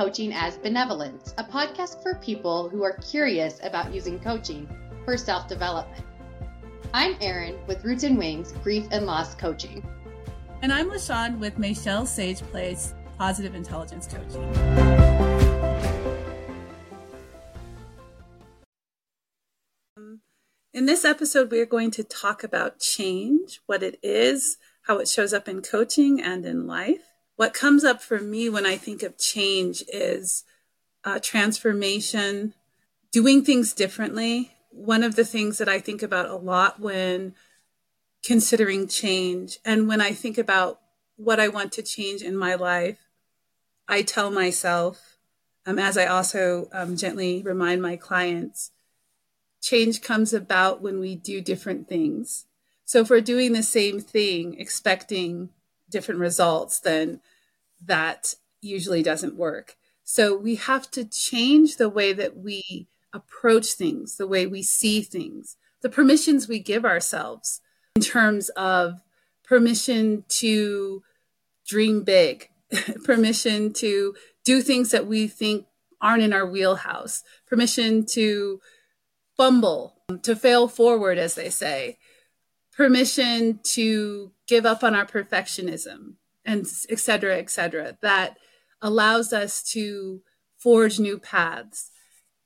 Coaching as Benevolence, a podcast for people who are curious about using coaching for self development. I'm Eryn with Roots and Wings Grief and Loss Coaching. And I'm L'Shawn with Michelle Sage Place Positive Intelligence Coaching. Um, in this episode, we are going to talk about change, what it is, how it shows up in coaching and in life what comes up for me when I think of change is uh, transformation, doing things differently. One of the things that I think about a lot when considering change and when I think about what I want to change in my life, I tell myself, um, as I also um, gently remind my clients, change comes about when we do different things. So if we're doing the same thing, expecting different results, then that usually doesn't work. So we have to change the way that we approach things, the way we see things, the permissions we give ourselves in terms of permission to dream big, permission to do things that we think aren't in our wheelhouse, permission to fumble, to fail forward, as they say, permission to give up on our perfectionism, and et cetera, et cetera, that allows us to forge new paths.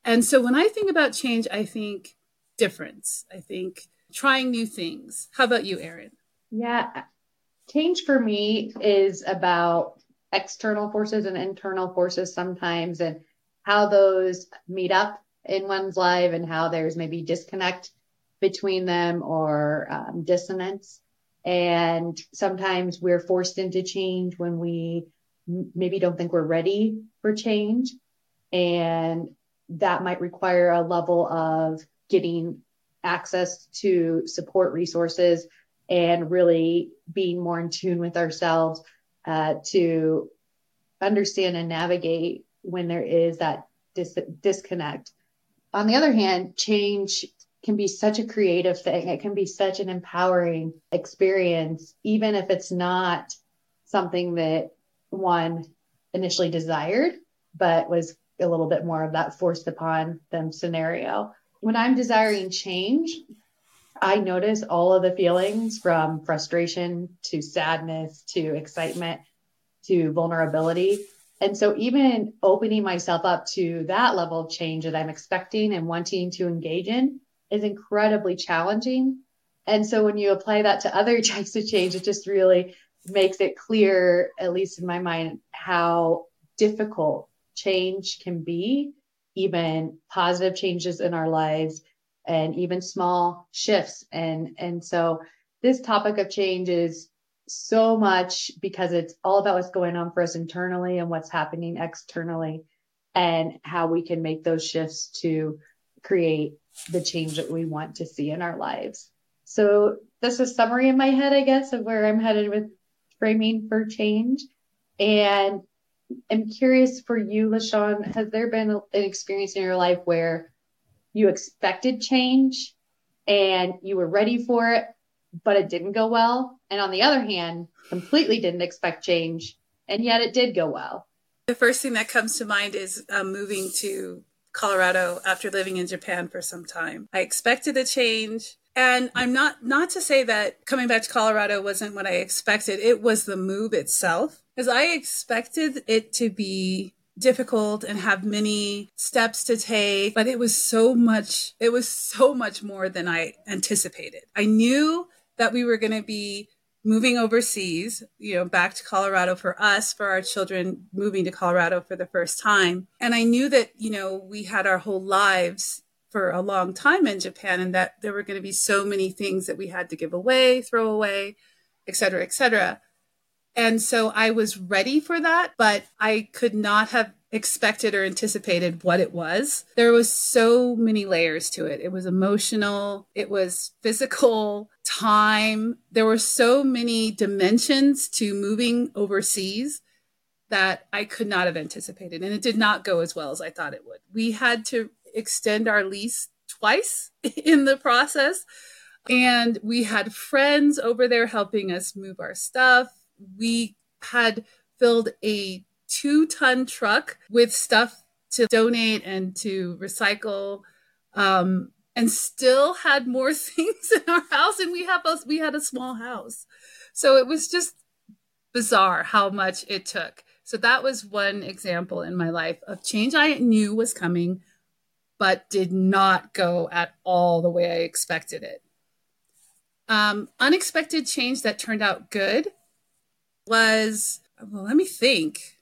And so when I think about change, I think difference. I think trying new things. How about you, Eryn? Yeah. Change for me is about external forces and internal forces sometimes and how those meet up in one's life and how there's maybe disconnect between them or um, dissonance. And sometimes we're forced into change when we maybe don't think we're ready for change. And that might require a level of getting access to support resources and really being more in tune with ourselves uh, to understand and navigate when there is that dis- disconnect. On the other hand, change can be such a creative thing. It can be such an empowering experience, even if it's not something that one initially desired, but was a little bit more of that forced upon them scenario. When I'm desiring change, I notice all of the feelings from frustration to sadness to excitement to vulnerability. And so, even opening myself up to that level of change that I'm expecting and wanting to engage in is incredibly challenging. And so when you apply that to other types of change, it just really makes it clear, at least in my mind, how difficult change can be, even positive changes in our lives and even small shifts. And, and so this topic of change is so much because it's all about what's going on for us internally and what's happening externally and how we can make those shifts to create the change that we want to see in our lives. So that's a summary in my head, I guess, of where I'm headed with framing for change. And I'm curious for you, L'Shawn, has there been an experience in your life where you expected change and you were ready for it, but it didn't go well? And on the other hand, completely didn't expect change and yet it did go well. The first thing that comes to mind is um, moving to Colorado after living in Japan for some time. I expected a change. And I'm not not to say that coming back to Colorado wasn't what I expected. It was the move itself. Because I expected it to be difficult and have many steps to take, but it was so much it was so much more than I anticipated. I knew that we were going to be moving overseas, you know, back to Colorado for us, for our children moving to Colorado for the first time. And I knew that, you know, we had our whole lives for a long time in Japan and that there were going to be so many things that we had to give away, throw away, et cetera, et cetera. And so I was ready for that, but I could not have expected or anticipated what it was. There was so many layers to it. It was emotional, it was physical, time. There were so many dimensions to moving overseas that I could not have anticipated. And it did not go as well as I thought it would. We had to extend our lease twice in the process. And we had friends over there helping us move our stuff. We had filled a two ton truck with stuff to donate and to recycle. Um, and still had more things in our house and we have a we had a small house. So it was just bizarre how much it took. So that was one example in my life of change i knew was coming but did not go at all the way i expected it. Um, unexpected change that turned out good was well let me think.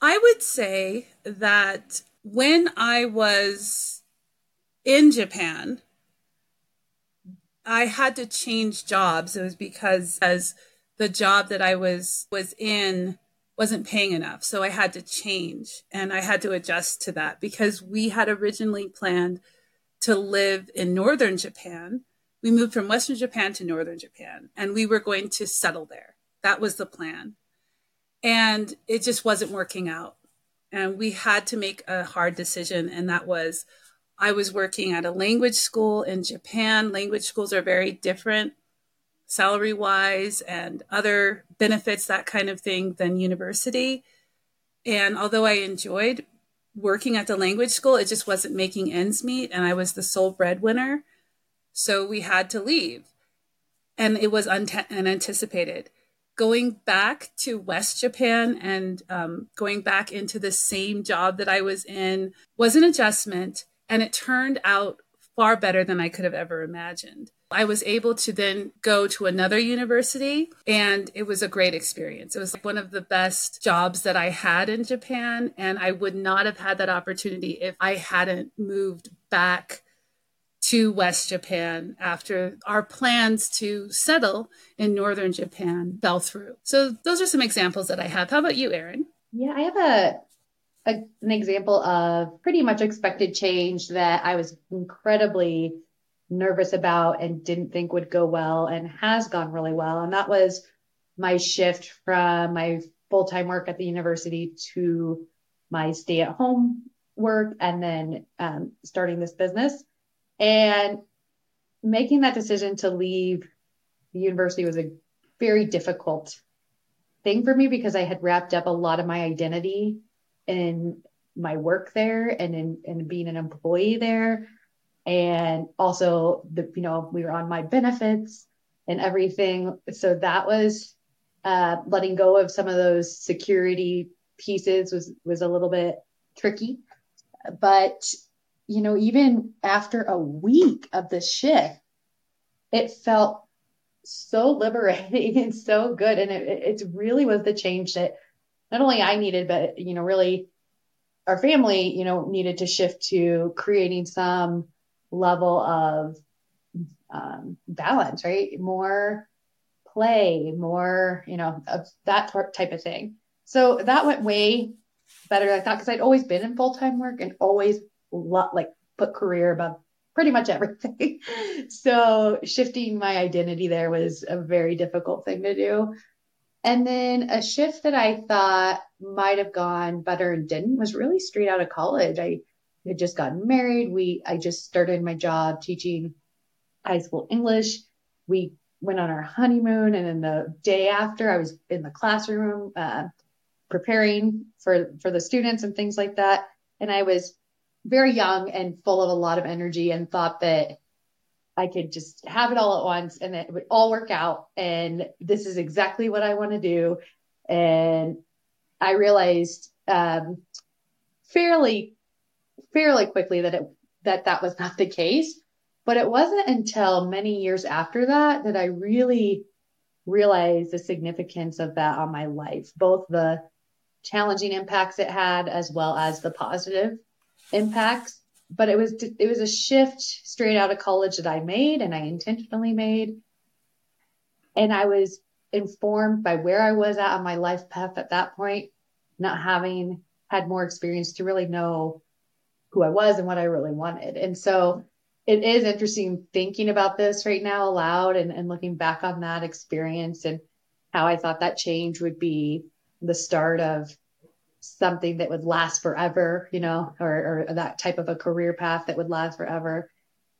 I would say that when i was in Japan, I had to change jobs. It was because as the job that I was was in wasn't paying enough. So I had to change and I had to adjust to that because we had originally planned to live in northern Japan. We moved from western Japan to northern Japan and we were going to settle there. That was the plan. And it just wasn't working out. And we had to make a hard decision and that was I was working at a language school in Japan. Language schools are very different salary wise and other benefits, that kind of thing, than university. And although I enjoyed working at the language school, it just wasn't making ends meet. And I was the sole breadwinner. So we had to leave. And it was unanticipated. Going back to West Japan and um, going back into the same job that I was in was an adjustment and it turned out far better than I could have ever imagined. I was able to then go to another university and it was a great experience. It was one of the best jobs that I had in Japan. And I would not have had that opportunity if I hadn't moved back to West Japan after our plans to settle in Northern Japan fell through. So those are some examples that I have. How about you, Eryn? Yeah, I have a a, an example of pretty much expected change that I was incredibly nervous about and didn't think would go well and has gone really well. And that was my shift from my full time work at the university to my stay at home work and then um, starting this business. And making that decision to leave the university was a very difficult thing for me because I had wrapped up a lot of my identity in my work there and in, in being an employee there. And also the, you know, we were on my benefits and everything. So that was uh, letting go of some of those security pieces was was a little bit tricky. But you know, even after a week of the shift, it felt so liberating and so good. And it, it really was the change that not only I needed, but, you know, really our family, you know, needed to shift to creating some level of um, balance, right? More play, more, you know, of that type of thing. So that went way better than I thought because I'd always been in full time work and always lo- like put career above pretty much everything. so shifting my identity there was a very difficult thing to do. And then a shift that I thought might have gone better and didn't was really straight out of college. I had just gotten married. We, I just started my job teaching high school English. We went on our honeymoon, and then the day after, I was in the classroom uh, preparing for for the students and things like that. And I was very young and full of a lot of energy, and thought that I could just have it all at once and it would all work out. And this is exactly what I want to do. And I realized um, fairly, fairly quickly that it, that that was not the case. But it wasn't until many years after that that I really realized the significance of that on my life, both the challenging impacts it had as well as the positive impacts but it was it was a shift straight out of college that I made and I intentionally made. And I was informed by where I was at on my life path at that point, not having had more experience to really know who I was and what I really wanted. And so it is interesting thinking about this right now aloud and, and looking back on that experience and how I thought that change would be the start of something that would last forever, you know, or, or that type of a career path that would last forever.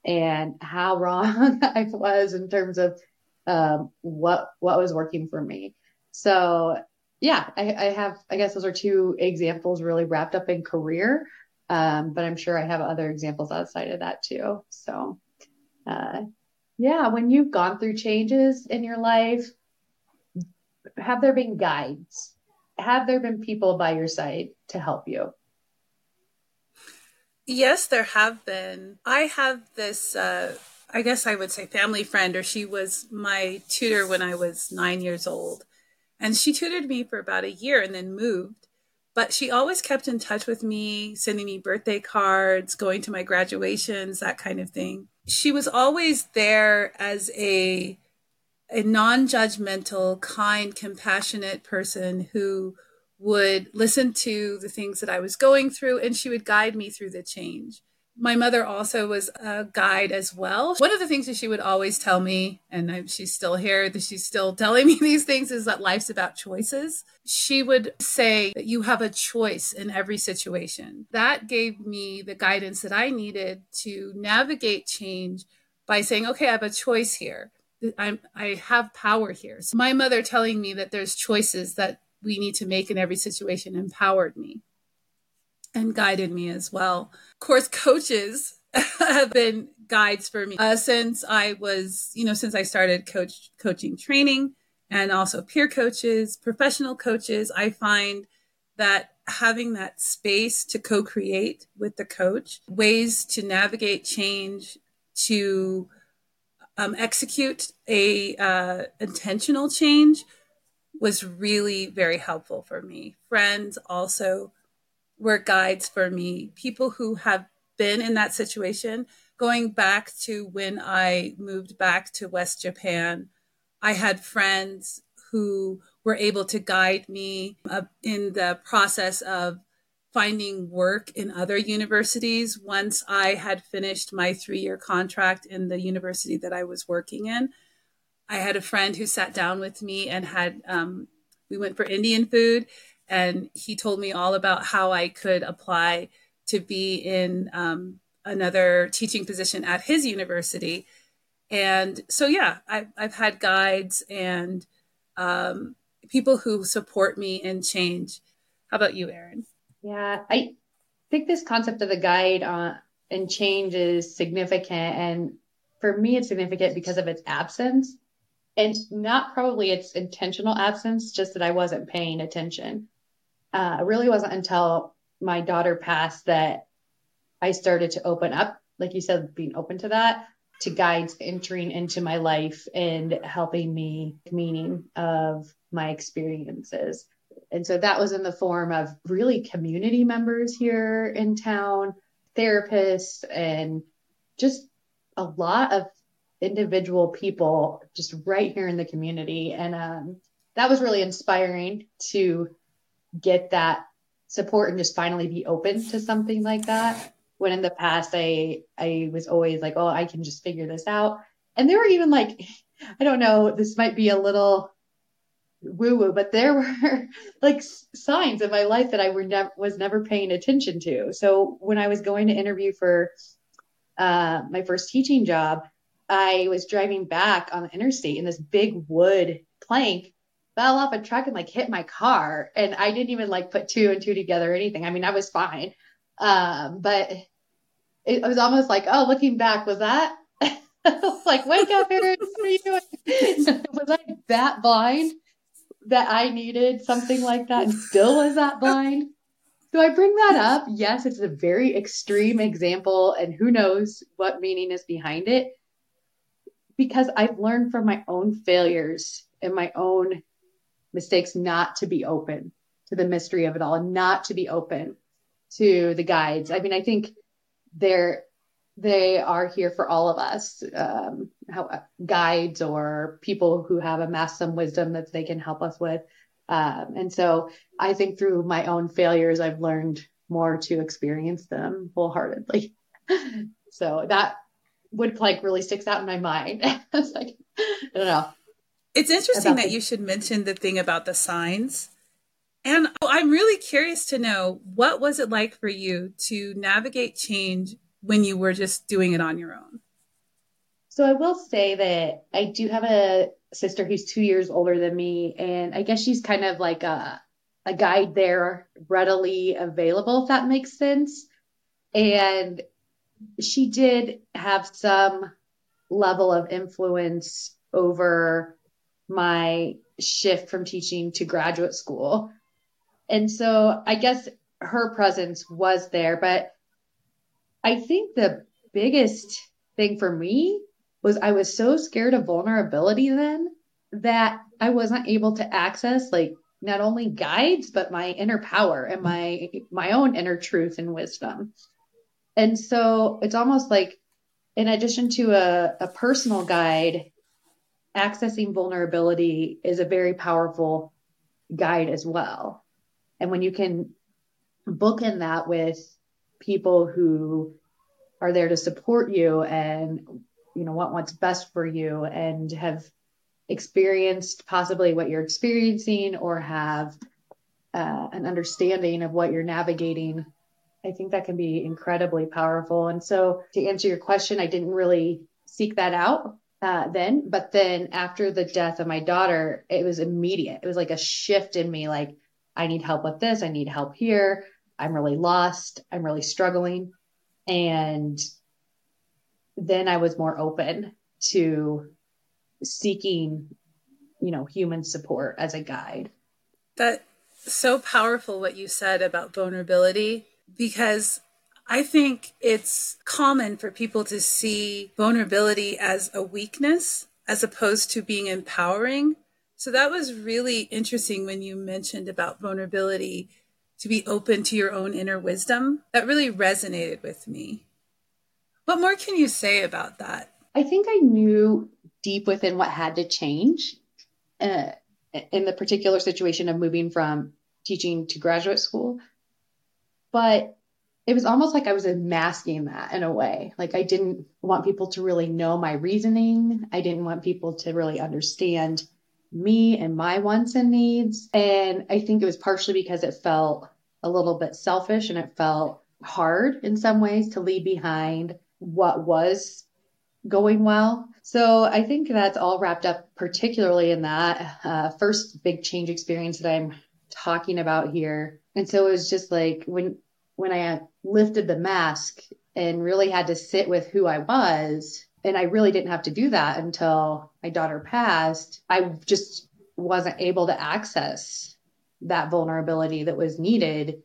And how wrong I was in terms of um, what what was working for me. So yeah, I, I, have, I guess those are two examples really wrapped up in career. Um, but I'm sure I have other examples outside of that too. So, uh, yeah, when you've gone through changes in your life, have there been guides? Have there been people by your side to help you? Yes, there have been. I have this, uh, I guess I would say family friend, or she was my tutor when I was nine years old. And she tutored me for about a year and then moved. But she always kept in touch with me, sending me birthday cards, going to my graduations, that kind of thing. She was always there as a a non-judgmental, kind, compassionate person who would listen to the things that I was going through and she would guide me through the change my mother also was a guide as well. One of the things that she would always tell me, and I, she's still here, that she's still telling me these things, is that life's about choices. She would say that you have a choice in every situation. That gave me the guidance that I needed to navigate change by saying, okay, I have a choice here. I'm, I have power here. So my mother telling me that there's choices that we need to make in every situation empowered me and guided me as well. Of course, coaches have been guides for me uh, since I was, you know, since I started coach coaching training and also peer coaches, professional coaches. I find that having that space to co-create with the coach, ways to navigate change, to um, execute a uh, intentional change was really very helpful for me. Friends also were guides for me, people who have been in that situation. Going back to when I moved back to West Japan, I had friends who were able to guide me uh, in the process of finding work in other universities once I had finished my three year contract in the university that I was working in. I had a friend who sat down with me and had, um, we went for Indian food and he told me all about how I could apply to be in um, another teaching position at his university. And so, yeah, I've, I've had guides and um, people who support me in change. How about you, Eryn? Yeah, I think this concept of the guide uh, and change is significant. And for me, it's significant because of its absence and not probably its intentional absence, just that I wasn't paying attention uh, it really wasn't until my daughter passed that I started to open up, like you said, being open to that, to guides entering into my life and helping me meaning of my experiences. And so that was in the form of really community members here in town, therapists, and just a lot of individual people just right here in the community. And um, that was really inspiring to get that support and just finally be open to something like that. When in the past I I was always like, oh, I can just figure this out. And there were even like, I don't know, this might be a little woo woo, but there were like signs in my life that I were never was never paying attention to. So when I was going to interview for uh, my first teaching job, I was driving back on the interstate and this big wood plank fell off a truck and like hit my car and I didn't even like put two and two together or anything. I mean, I was fine. Um, but it was almost like, oh, looking back, was that like, wake up, Eryn, what are you doing? was I that blind that I needed something like that and still was that blind? Do I bring that up? Yes, it's a very extreme example, and who knows what meaning is behind it. Because I've learned from my own failures and my own mistakes not to be open to the mystery of it all and not to be open to the guides. I mean, I think they're they are here for all of us, um, how, guides or people who have amassed some wisdom that they can help us with. Um, and so I think through my own failures, I've learned more to experience them wholeheartedly. so that would like really sticks out in my mind. it's like, I don't know. It's interesting that the- you should mention the thing about the signs. And I'm really curious to know what was it like for you to navigate change when you were just doing it on your own? So I will say that I do have a sister who's two years older than me, and I guess she's kind of like a a guide there readily available, if that makes sense. And she did have some level of influence over my shift from teaching to graduate school. And so I guess her presence was there, but I think the biggest thing for me was I was so scared of vulnerability then that I wasn't able to access like not only guides but my inner power and my my own inner truth and wisdom. And so it's almost like in addition to a, a personal guide, accessing vulnerability is a very powerful guide as well. And when you can book in that with people who are there to support you and you know want what's best for you and have experienced possibly what you're experiencing or have uh, an understanding of what you're navigating i think that can be incredibly powerful. And so to answer your question i didn't really seek that out uh, then but then after the death of my daughter it was immediate. It was like a shift in me like i need help with this i need help here i'm really lost i'm really struggling and then I was more open to seeking, you know, human support as a guide. That so powerful what you said about vulnerability because I think it's common for people to see vulnerability as a weakness as opposed to being empowering. So that was really interesting when you mentioned about vulnerability to be open to your own inner wisdom. That really resonated with me. What more can you say about that? I think I knew deep within what had to change uh, in the particular situation of moving from teaching to graduate school. But it was almost like I was masking that in a way. Like I didn't want people to really know my reasoning. I didn't want people to really understand me and my wants and needs. And I think it was partially because it felt a little bit selfish and it felt hard in some ways to leave behind what was going well. So I think that's all wrapped up, particularly in that uh, first big change experience that I'm talking about here. And so it was just like when when I lifted the mask and really had to sit with who I was and I really didn't have to do that until my daughter passed. I just wasn't able to access that vulnerability that was needed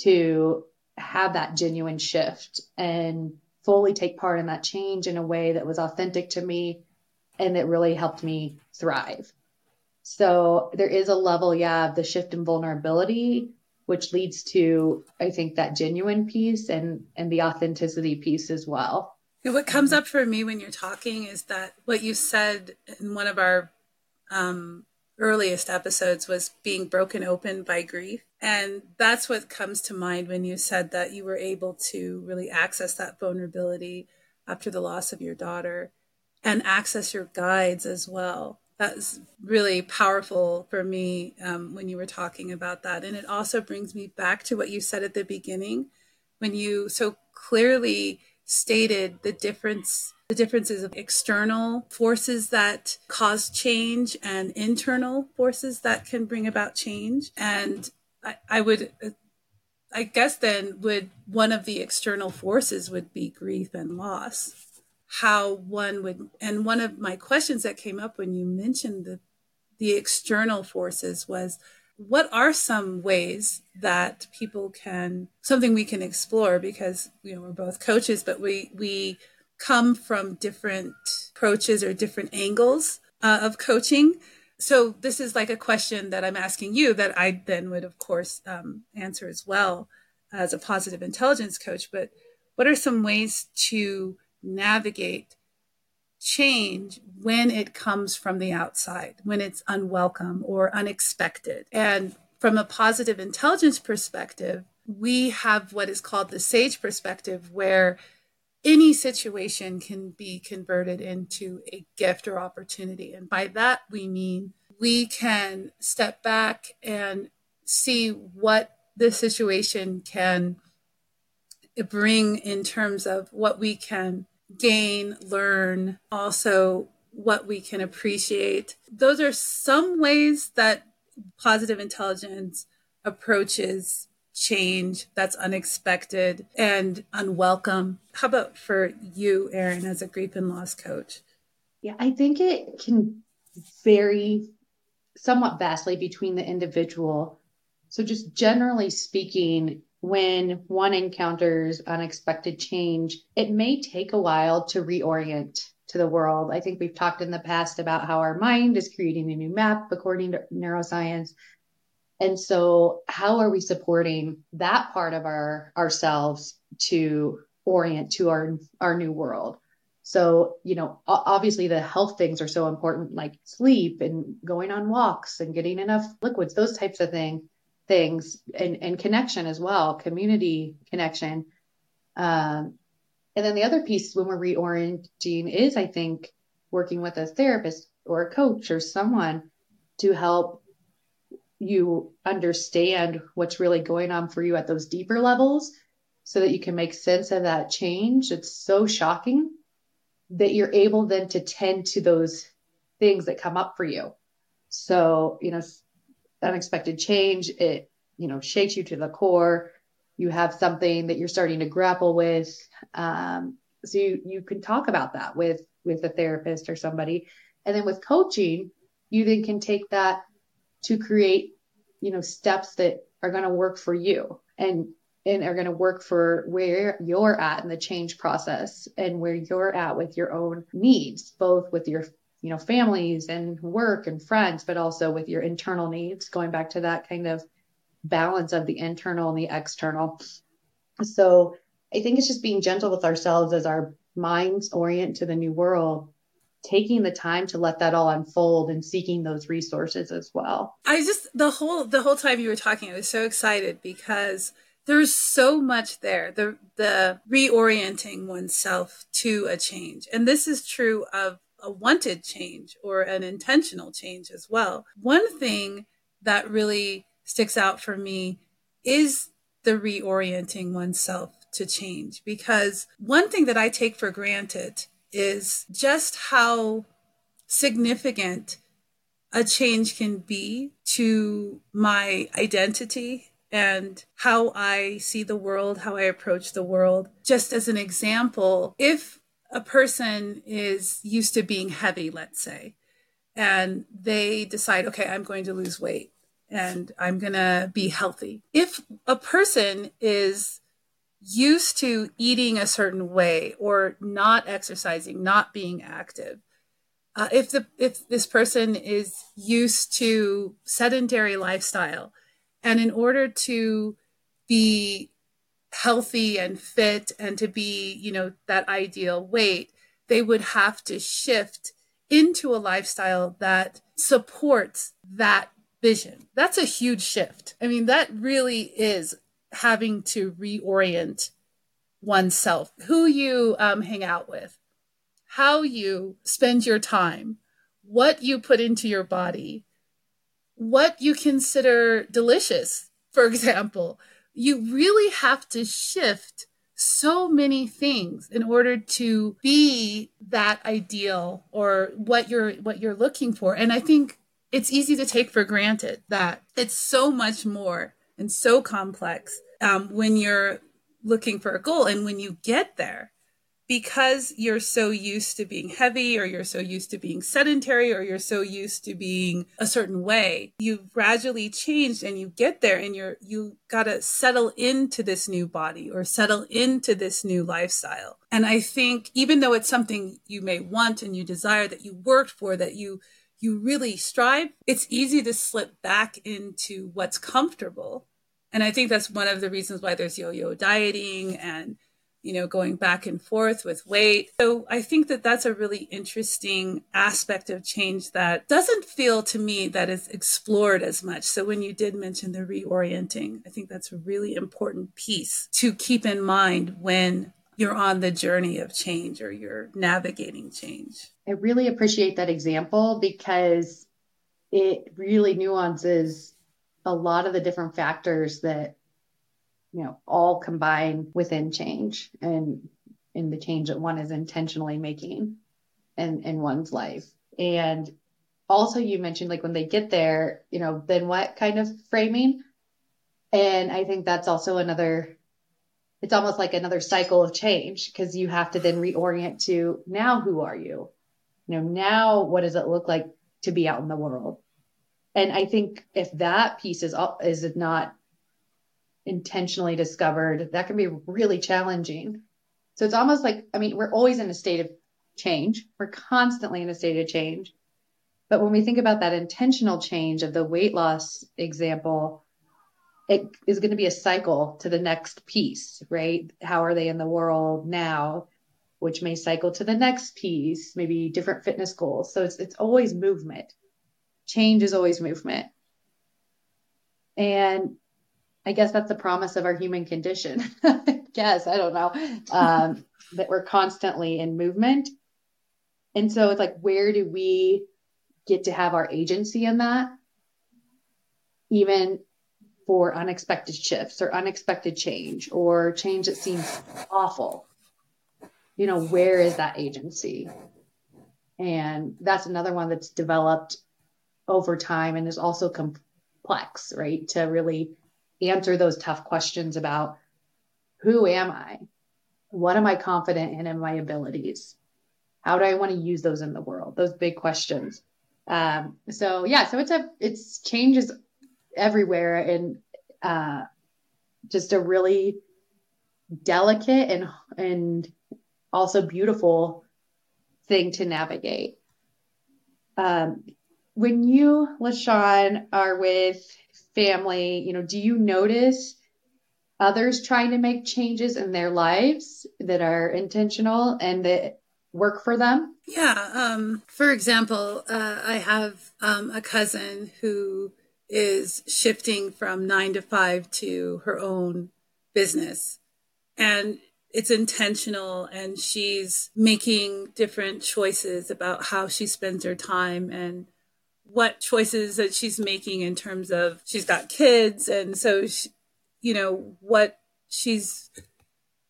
to have that genuine shift and fully take part in that change in a way that was authentic to me and that really helped me thrive. So there is a level, yeah, of the shift in vulnerability, which leads to, I think, that genuine piece and and the authenticity piece as well. What comes up for me when you're talking is that what you said in one of our um, earliest episodes was being broken open by grief. And that's what comes to mind when you said that you were able to really access that vulnerability after the loss of your daughter and access your guides as well. That's really powerful for me um, when you were talking about that. And it also brings me back to what you said at the beginning when you so clearly stated the difference the differences of external forces that cause change and internal forces that can bring about change. And i, I would i guess then would one of the external forces would be grief and loss. How one would and one of my questions that came up when you mentioned the the external forces was what are some ways that people can something we can explore because you know we're both coaches but we we come from different approaches or different angles uh, of coaching. So this is like a question that i'm asking you that i then would of course um, answer as well as a positive intelligence coach but what are some ways to navigate change when it comes from the outside, when it's unwelcome or unexpected. And from a positive intelligence perspective, we have what is called the SAGE perspective, where any situation can be converted into a gift or opportunity. And by that, we mean we can step back and see what the situation can bring in terms of what we can gain, learn, also what we can appreciate. Those are some ways that positive intelligence approaches change that's unexpected and unwelcome. How about for you, Eryn, as a grief and loss coach? Yeah, I think it can vary somewhat vastly between the individual. So, just generally speaking, when one encounters unexpected change, it may take a while to reorient to the world. I think we've talked in the past about how our mind is creating a new map according to neuroscience. And so how are we supporting that part of our ourselves to orient to our our new world? So, you know, obviously the health things are so important like sleep and going on walks and getting enough liquids, those types of thing things and and connection as well, community connection. Um, and then the other piece when we're reorienting is, I think, working with a therapist or a coach or someone to help you understand what's really going on for you at those deeper levels so that you can make sense of that change. It's so shocking that you're able then to tend to those things that come up for you. So, you know, unexpected change, it, you know, shakes you to the core. You have something that you're starting to grapple with. Um, so you, you can talk about that with with a therapist or somebody. And then with coaching you then can take that to create you know steps that are going to work for you and and are going to work for where you're at in the change process and where you're at with your own needs both with your you know families and work and friends but also with your internal needs going back to that kind of balance of the internal and the external. So I think it's just being gentle with ourselves as our minds orient to the new world, taking the time to let that all unfold and seeking those resources as well. I just the whole the whole time you were talking, I was so excited because there's so much there. The the reorienting oneself to a change. And this is true of a wanted change or an intentional change as well. One thing that really sticks out for me is the reorienting oneself to change. Because one thing that I take for granted is just how significant a change can be to my identity and how I see the world, how I approach the world. Just as an example, if a person is used to being heavy, let's say, and they decide, okay, I'm going to lose weight and I'm going to be healthy. If a person is used to eating a certain way or not exercising, not being active, uh, if the if this person is used to sedentary lifestyle, and in order to be healthy and fit and to be you know that ideal weight, they would have to shift into a lifestyle that supports that vision. That's a huge shift. I mean, that really is having to reorient oneself, who you um, hang out with, how you spend your time, what you put into your body, what you consider delicious, for example. You really have to shift so many things in order to be that ideal or what you're what you're looking for and i think it's easy to take for granted that it's so much more and so complex um, when you're looking for a goal. And when you get there, because you're so used to being heavy or you're so used to being sedentary or you're so used to being a certain way you've gradually changed and you get there and you're you got to settle into this new body or settle into this new lifestyle and i think even though it's something you may want and you desire that you worked for that you you really strive, it's easy to slip back into what's comfortable. And I think that's one of the reasons why there's yo yo dieting and, you know, going back and forth with weight. So I think that that's a really interesting aspect of change that doesn't feel to me that is explored as much. So when you did mention the reorienting, I think that's a really important piece to keep in mind when you're on the journey of change or you're navigating change. I really appreciate that example because it really nuances a lot of the different factors that you know all combine within change and in the change that one is intentionally making in, in one's life. And also you mentioned like when they get there, you know, then what kind of framing? And I think that's also another it's almost like another cycle of change because you have to then reorient to now who are you? You know, now what does it look like to be out in the world? And I think if that piece is is it not intentionally discovered, that can be really challenging. So it's almost like I mean, we're always in a state of change. We're constantly in a state of change. But when we think about that intentional change of the weight loss example, it is going to be a cycle to the next piece, right? How are they in the world now? Which may cycle to the next piece, maybe different fitness goals. So it's it's always movement. Change is always movement. And I guess that's the promise of our human condition. Yes, I don't know. Um, that we're constantly in movement. And so it's like, where do we get to have our agency in that? Even for unexpected shifts or unexpected change or change that seems awful. You know, where is that agency? And that's another one that's developed over time and is also complex, right? To really answer those tough questions about who am I? What am I confident in in my abilities? How do I want to use those in the world? Those big questions. Um, so yeah, so it's a it's changes everywhere and uh, just a really delicate and and also beautiful thing to navigate. Um, when you, L'Shawn, are with family, you know, do you notice others trying to make changes in their lives that are intentional and that work for them? Yeah. Um, for example, uh, I have um, a cousin who is shifting from nine to five to her own business. And it's intentional and she's making different choices about how she spends her time and what choices that she's making in terms of she's got kids and so she, you know what she's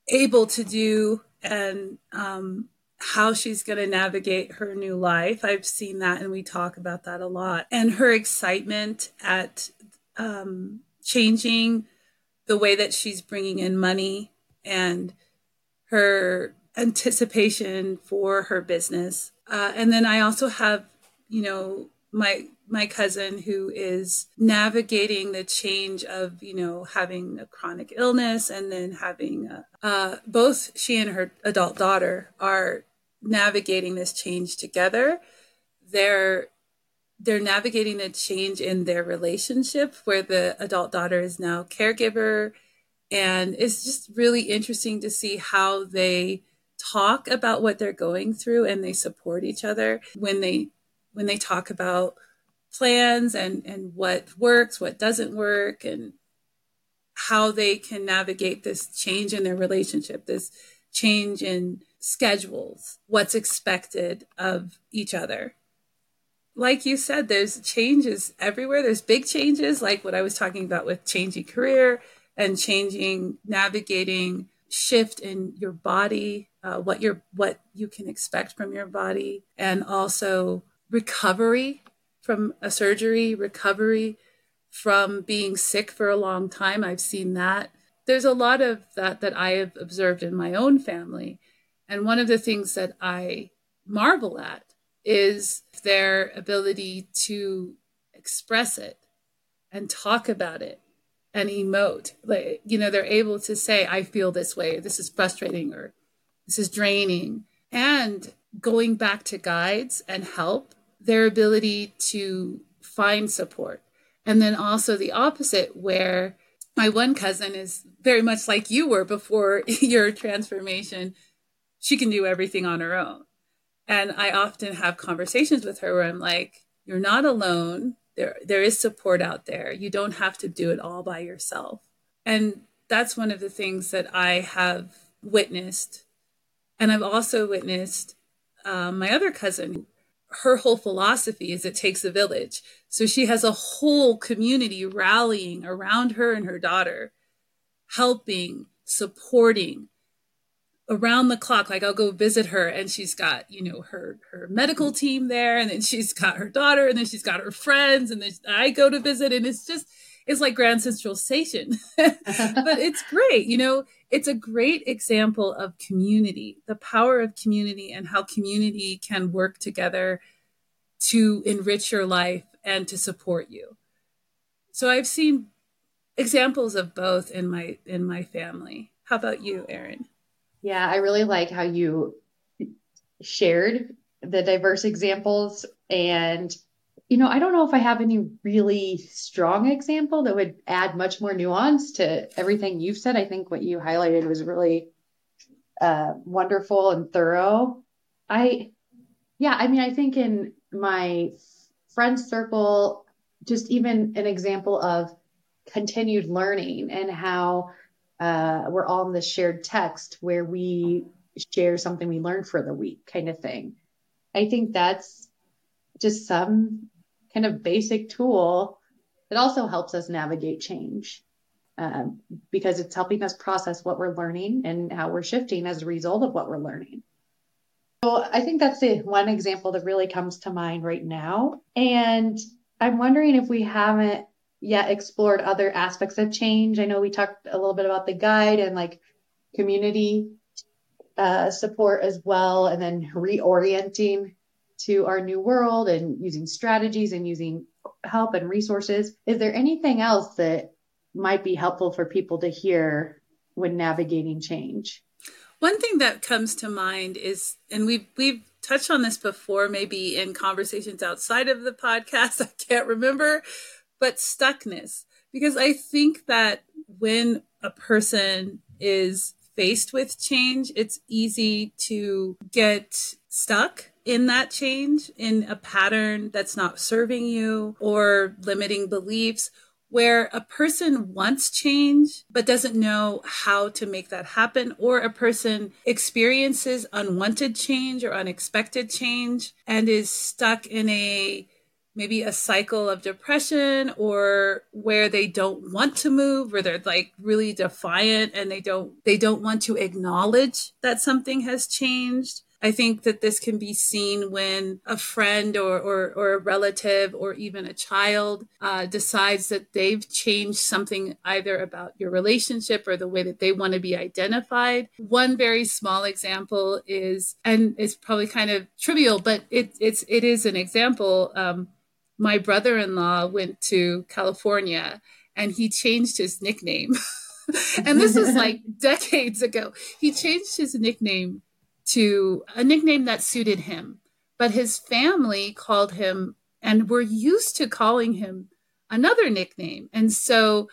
able to do and um, how she's going to navigate her new life. I've seen that, and we talk about that a lot. And her excitement at um, changing the way that she's bringing in money and her anticipation for her business. Uh, and then I also have, you know, my my cousin who is navigating the change of you know having a chronic illness and then having a, uh, both she and her adult daughter are navigating this change together. They're they're navigating a change in their relationship where the adult daughter is now caregiver. And it's just really interesting to see how they talk about what they're going through and they support each other when they when they talk about plans and and what works what doesn't work and how they can navigate this change in their relationship this change in schedules what's expected of each other. Like you said there's changes everywhere. There's big changes like what i was talking about with changing career and changing navigating shift in your body uh, what your what you can expect from your body and also recovery from a surgery, recovery from being sick for a long time. I've seen that. There's a lot of that that I have observed in my own family. And one of the things that I marvel at is their ability to express it and talk about it and emote. Like, you know, they're able to say, I feel this way, this is frustrating, or this is draining. And going back to guides and help their ability to find support. And then also the opposite, where my one cousin is very much like you were before your transformation. She can do everything on her own. And I often have conversations with her where I'm like, you're not alone. There, there is support out there. You don't have to do it all by yourself. And that's one of the things that I have witnessed. And I've also witnessed um, my other cousin her whole philosophy is it takes a village. So she has a whole community rallying around her and her daughter, helping, supporting, around the clock like i'll go visit her and she's got you know her her medical team there and then she's got her daughter and then she's got her friends and then i go to visit and it's just it's like grand central station. But it's great you know it's a great example of community the power of community and how community can work together to enrich your life and to support you. So i've seen examples of both in my in my family. How about you Eryn? Yeah, I really like how you shared the diverse examples. And, you know, I don't know if I have any really strong example that would add much more nuance to everything you've said. I think what you highlighted was really uh, wonderful and thorough. I, yeah, I mean, I think in my friend circle, just even an example of continued learning and how uh, we're all in this shared text where we share something we learned for the week kind of thing. I think that's just some kind of basic tool that also helps us navigate change um, because it's helping us process what we're learning and how we're shifting as a result of what we're learning. So I think that's the one example that really comes to mind right now. And I'm wondering if we haven't yet explored other aspects of change. I know we talked a little bit about the guide and like community uh, support as well, and then reorienting to our new world and using strategies and using help and resources. Is there anything else that might be helpful for people to hear when navigating change? One thing that comes to mind is, and we've we've touched on this before, maybe in conversations outside of the podcast. I can't remember, but stuckness. Because I think that when a person is faced with change, it's easy to get stuck in that change, in a pattern that's not serving you or limiting beliefs where a person wants change but doesn't know how to make that happen, or a person experiences unwanted change or unexpected change and is stuck in a maybe a cycle of depression or where they don't want to move where they're like really defiant and they don't they don't want to acknowledge that something has changed I think that this can be seen when a friend or, or, or a relative or even a child uh, decides that they've changed something either about your relationship or the way that they want to be identified. One very small example is, and it's probably kind of trivial, but it, it's, it is an example. Um, my brother in law went to California and he changed his nickname. and this was like decades ago. He changed his nickname to a nickname that suited him, but his family called him and were used to calling him another nickname. And so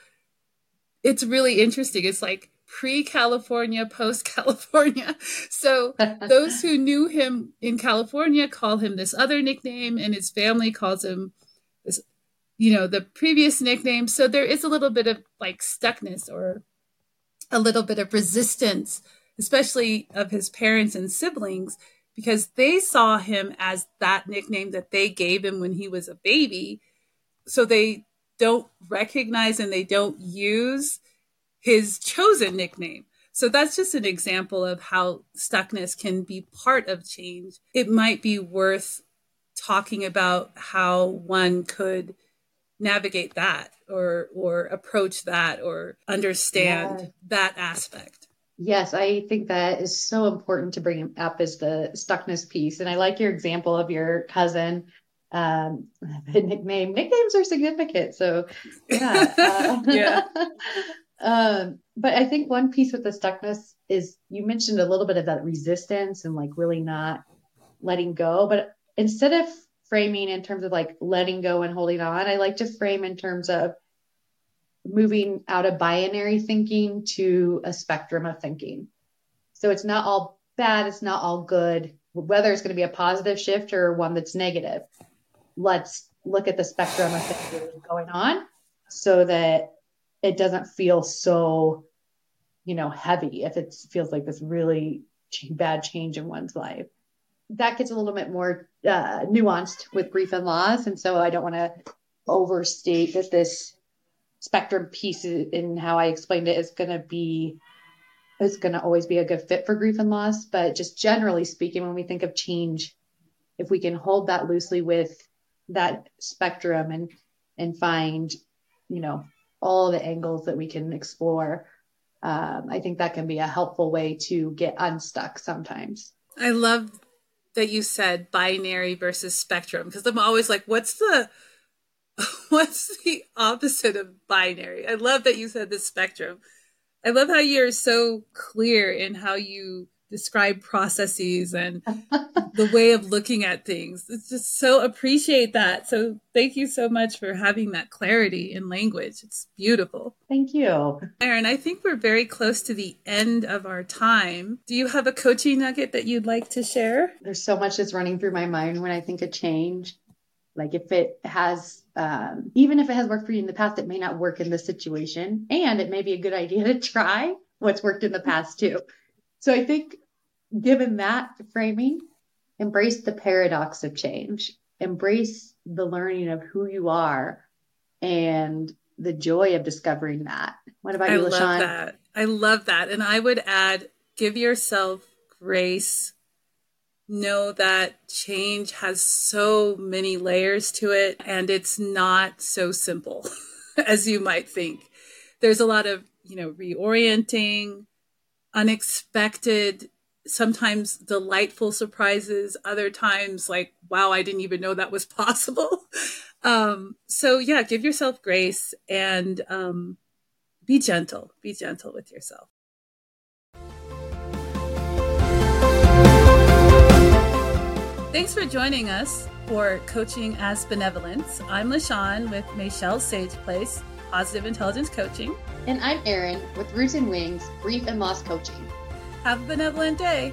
it's really interesting. It's like pre California, post California. So those who knew him in California call him this other nickname, and his family calls him this, you know, the previous nickname. So there is a little bit of like stuckness or a little bit of resistance, especially of his parents and siblings, because they saw him as that nickname that they gave him when he was a baby. So they don't recognize and they don't use his chosen nickname. So that's just an example of how stuckness can be part of change. It might be worth talking about how one could navigate that or or approach that or understand yeah. that aspect. Yes, I think that is so important to bring up as the stuckness piece. And I like your example of your cousin um the nickname nicknames are significant so yeah uh, yeah Um, but I think one piece with the stuckness is you mentioned a little bit of that resistance and like really not letting go. But instead of framing in terms of like letting go and holding on, I like to frame in terms of moving out of binary thinking to a spectrum of thinking. So it's not all bad, it's not all good, whether it's going to be a positive shift or one that's negative. Let's look at the spectrum of things going on so that it doesn't feel so, you know, heavy if it feels like this really bad change in one's life. That gets a little bit more uh, nuanced with grief and loss. And so I don't want to overstate that this spectrum piece in how I explained it is going to be is going to always be a good fit for grief and loss. But just generally speaking, when we think of change, if we can hold that loosely with that spectrum and and find, you know, all the angles that we can explore, um, I think that can be a helpful way to get unstuck sometimes. I love that you said binary versus spectrum because I'm always like, what's the what's the opposite of binary? I love that you said the spectrum. I love how you're so clear in how you describe processes and the way of looking at things. It's just so appreciate that. So thank you so much for having that clarity in language. It's beautiful. Thank you. Eryn, I think we're very close to the end of our time. Do you have a coaching nugget that you'd like to share? There's so much that's running through my mind when I think of change. Like if it has, um, even if it has worked for you in the past, it may not work in this situation. And it may be a good idea to try what's worked in the past too. So I think given that framing, embrace the paradox of change, embrace the learning of who you are and the joy of discovering that. What about you, I L'Shawn? love that. I love that. And I would add, give yourself grace. Know that change has so many layers to it and it's not so simple as you might think. There's a lot of, you know, reorienting, unexpected sometimes delightful surprises, other times like, wow, I didn't even know that was possible. um, so yeah, give yourself grace and um, be gentle. Be gentle with yourself. Thanks for joining us for Coaching as Benevolence. I'm L'Shawn with Michelle Sage Place, Positive Intelligence Coaching. And I'm Eryn with Roots and Wings, Grief and Loss Coaching. Have a benevolent day.